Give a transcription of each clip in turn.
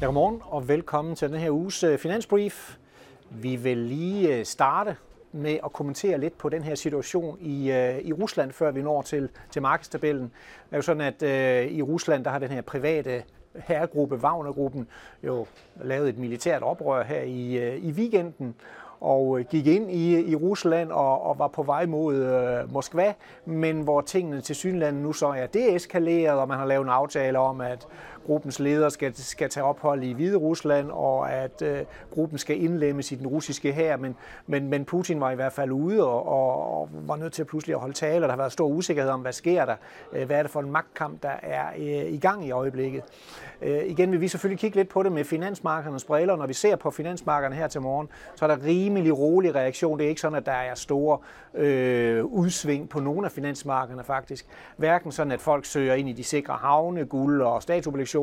Ja, godmorgen og velkommen til den her uges øh, finansbrief. Vi vil lige øh, starte med at kommentere lidt på den her situation i, øh, i Rusland, før vi når til, til markedstabellen. Det er jo sådan, at øh, i Rusland, der har den her private herregruppe, Wagnergruppen, jo lavet et militært oprør her i, øh, i weekenden, og øh, gik ind i, i Rusland og, og var på vej mod øh, Moskva, men hvor tingene til synlandet nu så er deeskaleret, og man har lavet en aftale om, at gruppens leder skal, skal tage ophold i Hvide Rusland, og at øh, gruppen skal indlemmes i den russiske hær, men, men, men Putin var i hvert fald ude og, og, og var nødt til at pludselig at holde tale, og der har været stor usikkerhed om, hvad sker der, øh, hvad er det for en magtkamp, der er øh, i gang i øjeblikket. Øh, igen vil vi selvfølgelig kigge lidt på det med finansmarkedernes briller. Når vi ser på finansmarkederne her til morgen, så er der rimelig rolig reaktion. Det er ikke sådan, at der er store øh, udsving på nogle af finansmarkederne faktisk. Hverken sådan, at folk søger ind i de sikre havne, guld og statsobligationer,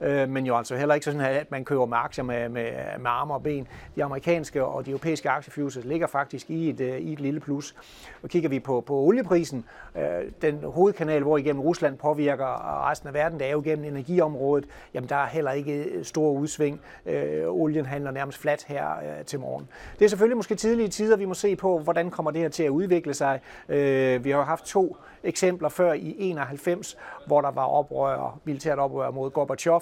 øh, men jo altså heller ikke sådan, at man køber med aktier med, med, med arme og ben. De amerikanske og de europæiske aktiefutures ligger faktisk i et, øh, i et lille plus. Og kigger vi på, på olieprisen, øh, den hovedkanal, hvor igennem Rusland påvirker resten af verden, det er jo gennem energiområdet, jamen der er heller ikke øh, store udsving. Øh, olien handler nærmest flat her øh, til morgen. Det er selvfølgelig måske tidlige tider, vi må se på, hvordan kommer det her til at udvikle sig. Øh, vi har haft to eksempler før i 91, hvor der var oprør, militært oprør mod Gorbachev.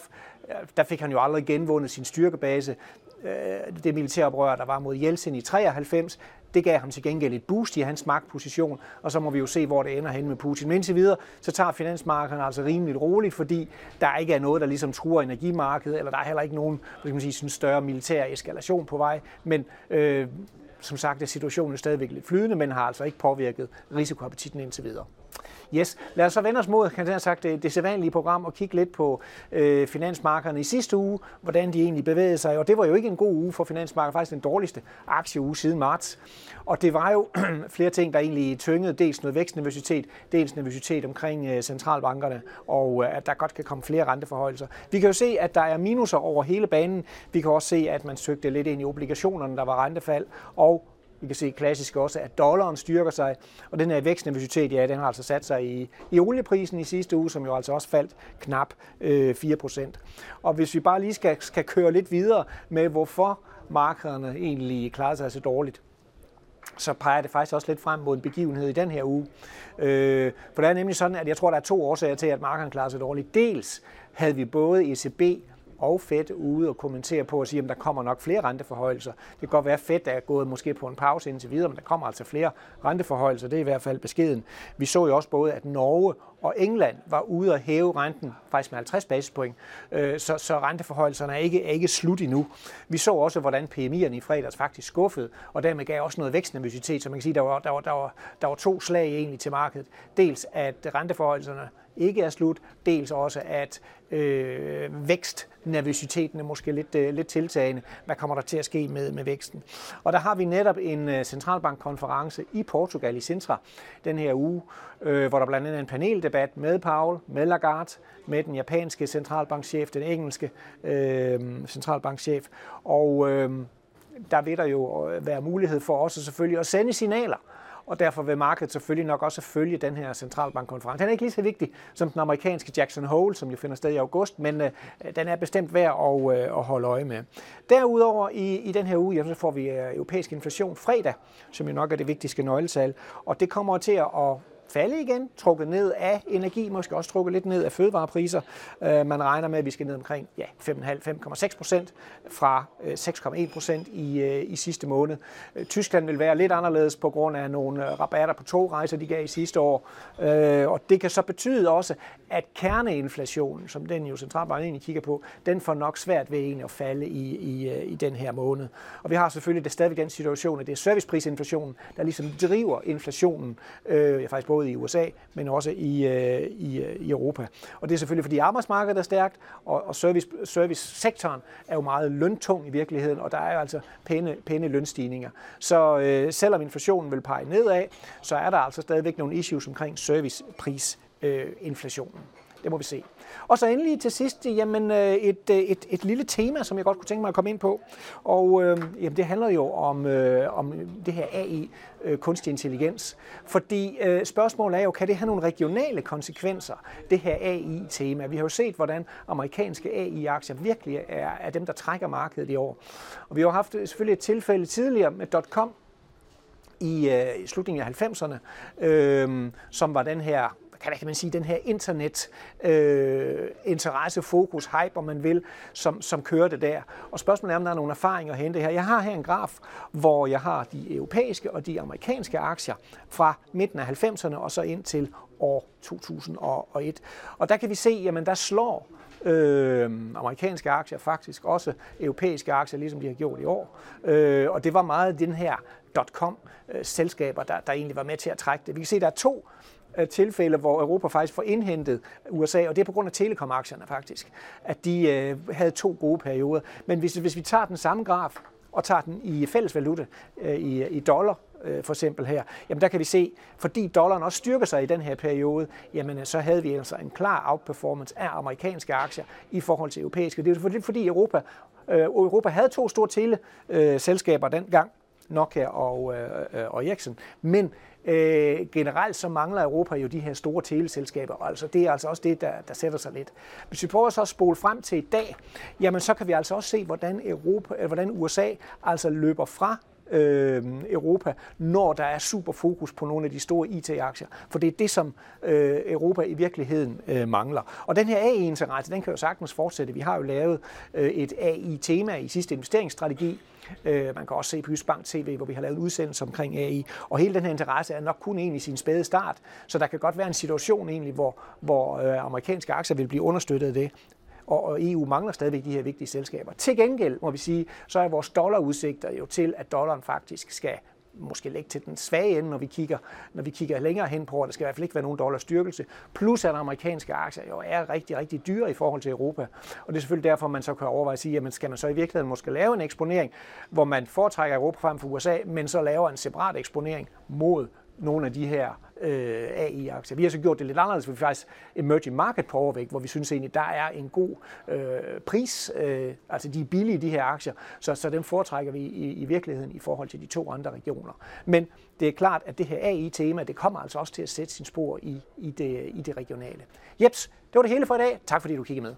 Øh, der fik han jo aldrig genvundet sin styrkebase øh, det militæroprør, der var mod Jeltsin i 93, det gav ham til gengæld et boost i hans magtposition, og så må vi jo se, hvor det ender hen med Putin. Men indtil videre, så tager finansmarkederne altså rimeligt roligt, fordi der ikke er noget, der ligesom truer energimarkedet, eller der er heller ikke nogen hvad skal man sige, sådan større militær eskalation på vej. Men øh, som sagt er situationen stadigvæk lidt flydende, men har altså ikke påvirket risikoappetitten indtil videre. Yes, lad os så vende os mod, kan jeg sagt, det, det sædvanlige program og kigge lidt på øh, finansmarkederne i sidste uge, hvordan de egentlig bevægede sig. Og det var jo ikke en god uge for finansmarkederne, faktisk den dårligste aktieuge siden marts. Og det var jo flere ting, der egentlig tyngede dels noget vækstnervøsitet, dels nervøsitet omkring øh, centralbankerne, og øh, at der godt kan komme flere renteforhøjelser. Vi kan jo se, at der er minuser over hele banen. Vi kan også se, at man søgte lidt ind i obligationerne, der var rentefald, og vi kan se klassisk også, at dollaren styrker sig, og den her vækstnervøsitet, ja, den har altså sat sig i, i olieprisen i sidste uge, som jo altså også faldt knap øh, 4%. Og hvis vi bare lige skal, skal køre lidt videre med, hvorfor markederne egentlig klarer sig så dårligt, så peger det faktisk også lidt frem mod en begivenhed i den her uge. Øh, for det er nemlig sådan, at jeg tror, der er to årsager til, at markederne klarer sig dårligt. Dels havde vi både ECB og Fed ude og kommentere på og sige, at der kommer nok flere renteforhøjelser. Det kan godt være, at Fed er gået måske på en pause indtil videre, men der kommer altså flere renteforhøjelser. Det er i hvert fald beskeden. Vi så jo også både, at Norge og England var ude og hæve renten faktisk med 50 basispoint, øh, så, så renteforhøjelserne er ikke, er ikke slut endnu. Vi så også, hvordan PMI'erne i fredags faktisk skuffede, og dermed gav også noget vækstnervøsitet, så man kan sige, der var, der var, der var, der var to slag egentlig til markedet. Dels at renteforhøjelserne ikke er slut, dels også at øh, vækstnervøsiteten er måske lidt, øh, lidt tiltagende. Hvad kommer der til at ske med, med væksten? Og der har vi netop en øh, centralbankkonference i Portugal i Sintra den her uge, øh, hvor der blandt andet er en paneldebat med Paul, med Lagarde, med den japanske centralbankchef, den engelske øh, centralbankchef, og øh, der vil der jo øh, være mulighed for også selvfølgelig at sende signaler og derfor vil markedet selvfølgelig nok også følge den her centralbankkonference. Den er ikke lige så vigtig som den amerikanske Jackson Hole, som jo finder sted i august, men øh, den er bestemt værd at, øh, at holde øje med. Derudover i, i den her uge, jamen, så får vi øh, europæisk inflation fredag, som jo nok er det vigtigste nøgletal, og det kommer til at falde igen, trukket ned af energi, måske også trukket lidt ned af fødevarepriser. Øh, man regner med, at vi skal ned omkring ja, 5,5-5,6 procent fra øh, 6,1 procent i, øh, i sidste måned. Øh, Tyskland vil være lidt anderledes på grund af nogle øh, rabatter på togrejser, de gav i sidste år. Og det kan så betyde også, at kerneinflationen, som den jo centralbanken egentlig kigger på, den får nok svært ved egentlig at falde i, i, i den her måned. Og vi har selvfølgelig det stadigvæk den situation, at det er serviceprisinflationen, der ligesom driver inflationen, øh, faktisk både i USA, men også i, øh, i, øh, i Europa. Og det er selvfølgelig, fordi arbejdsmarkedet er stærkt, og, og service, servicesektoren er jo meget løntung i virkeligheden, og der er jo altså pæne, pæne lønstigninger. Så øh, selvom inflationen vil pege nedad, så er der altså stadigvæk nogle issues omkring serviceprisinflationen. Øh, det må vi se. Og så endelig til sidst, jamen øh, et, øh, et, et lille tema, som jeg godt kunne tænke mig at komme ind på. Og øh, jamen, det handler jo om, øh, om det her AI, øh, kunstig intelligens. Fordi øh, spørgsmålet er jo, kan det have nogle regionale konsekvenser, det her AI-tema? Vi har jo set, hvordan amerikanske AI-aktier virkelig er, er dem, der trækker markedet i år. Og vi har jo haft øh, selvfølgelig et tilfælde tidligere med .com, i, øh, i slutningen af 90'erne, øh, som var den her hvad kan man sige, den her internet øh, interesse, fokus, hype, om man vil, som, som kørte der. Og spørgsmålet er, om der er nogle erfaringer at hente her. Jeg har her en graf, hvor jeg har de europæiske og de amerikanske aktier fra midten af 90'erne og så ind til år 2001. Og der kan vi se, jamen der slår øh, amerikanske aktier faktisk også europæiske aktier, ligesom de har gjort i år. Øh, og det var meget den her .com-selskaber, øh, der, der egentlig var med til at trække det. Vi kan se, at der er to Øh, tilfælde, hvor Europa faktisk får indhentet USA, og det er på grund af telekomaktierne faktisk, at de øh, havde to gode perioder. Men hvis, hvis vi tager den samme graf og tager den i fælles valuta, øh, i, i dollar, øh, for eksempel her, jamen der kan vi se, fordi dollaren også styrker sig i den her periode, jamen øh, så havde vi altså en klar outperformance af amerikanske aktier i forhold til europæiske. Det er fordi Europa, øh, Europa havde to store teleselskaber dengang, Nokia og, øh, øh og Ericsson, men Øh, generelt så mangler Europa jo de her store teleselskaber, og altså det er altså også det, der, der sætter sig lidt. Hvis vi prøver så at spole frem til i dag, jamen så kan vi altså også se, hvordan, Europa, eller hvordan USA altså løber fra øh, Europa, når der er super fokus på nogle af de store IT-aktier. For det er det, som øh, Europa i virkeligheden øh, mangler. Og den her AI-interesse, den kan jo sagtens fortsætte. Vi har jo lavet øh, et AI-tema i sidste investeringsstrategi, Øh, man kan også se på Jysbank TV, hvor vi har lavet udsendelse omkring AI. Og hele den her interesse er nok kun egentlig sin spæde start. Så der kan godt være en situation egentlig, hvor, hvor øh, amerikanske aktier vil blive understøttet af det og EU mangler stadigvæk de her vigtige selskaber. Til gengæld må vi sige, så er vores dollarudsigter jo til, at dollaren faktisk skal måske lægge til den svage ende, når vi kigger, når vi kigger længere hen på, at der skal i hvert fald ikke være nogen dollarstyrkelse. Plus at amerikanske aktier jo er rigtig, rigtig dyre i forhold til Europa. Og det er selvfølgelig derfor, man så kan overveje at sige, jamen skal man så i virkeligheden måske lave en eksponering, hvor man foretrækker Europa frem for USA, men så laver en separat eksponering mod nogle af de her øh, AI-aktier. Vi har så gjort det lidt anderledes, vi faktisk emerging market på overvægt, hvor vi synes egentlig, der er en god øh, pris, øh, altså de er billige, de her aktier, så, så dem foretrækker vi i, i virkeligheden i forhold til de to andre regioner. Men det er klart, at det her AI-tema, det kommer altså også til at sætte sin spor i, i, det, i det regionale. Jeps, det var det hele for i dag. Tak fordi du kiggede med.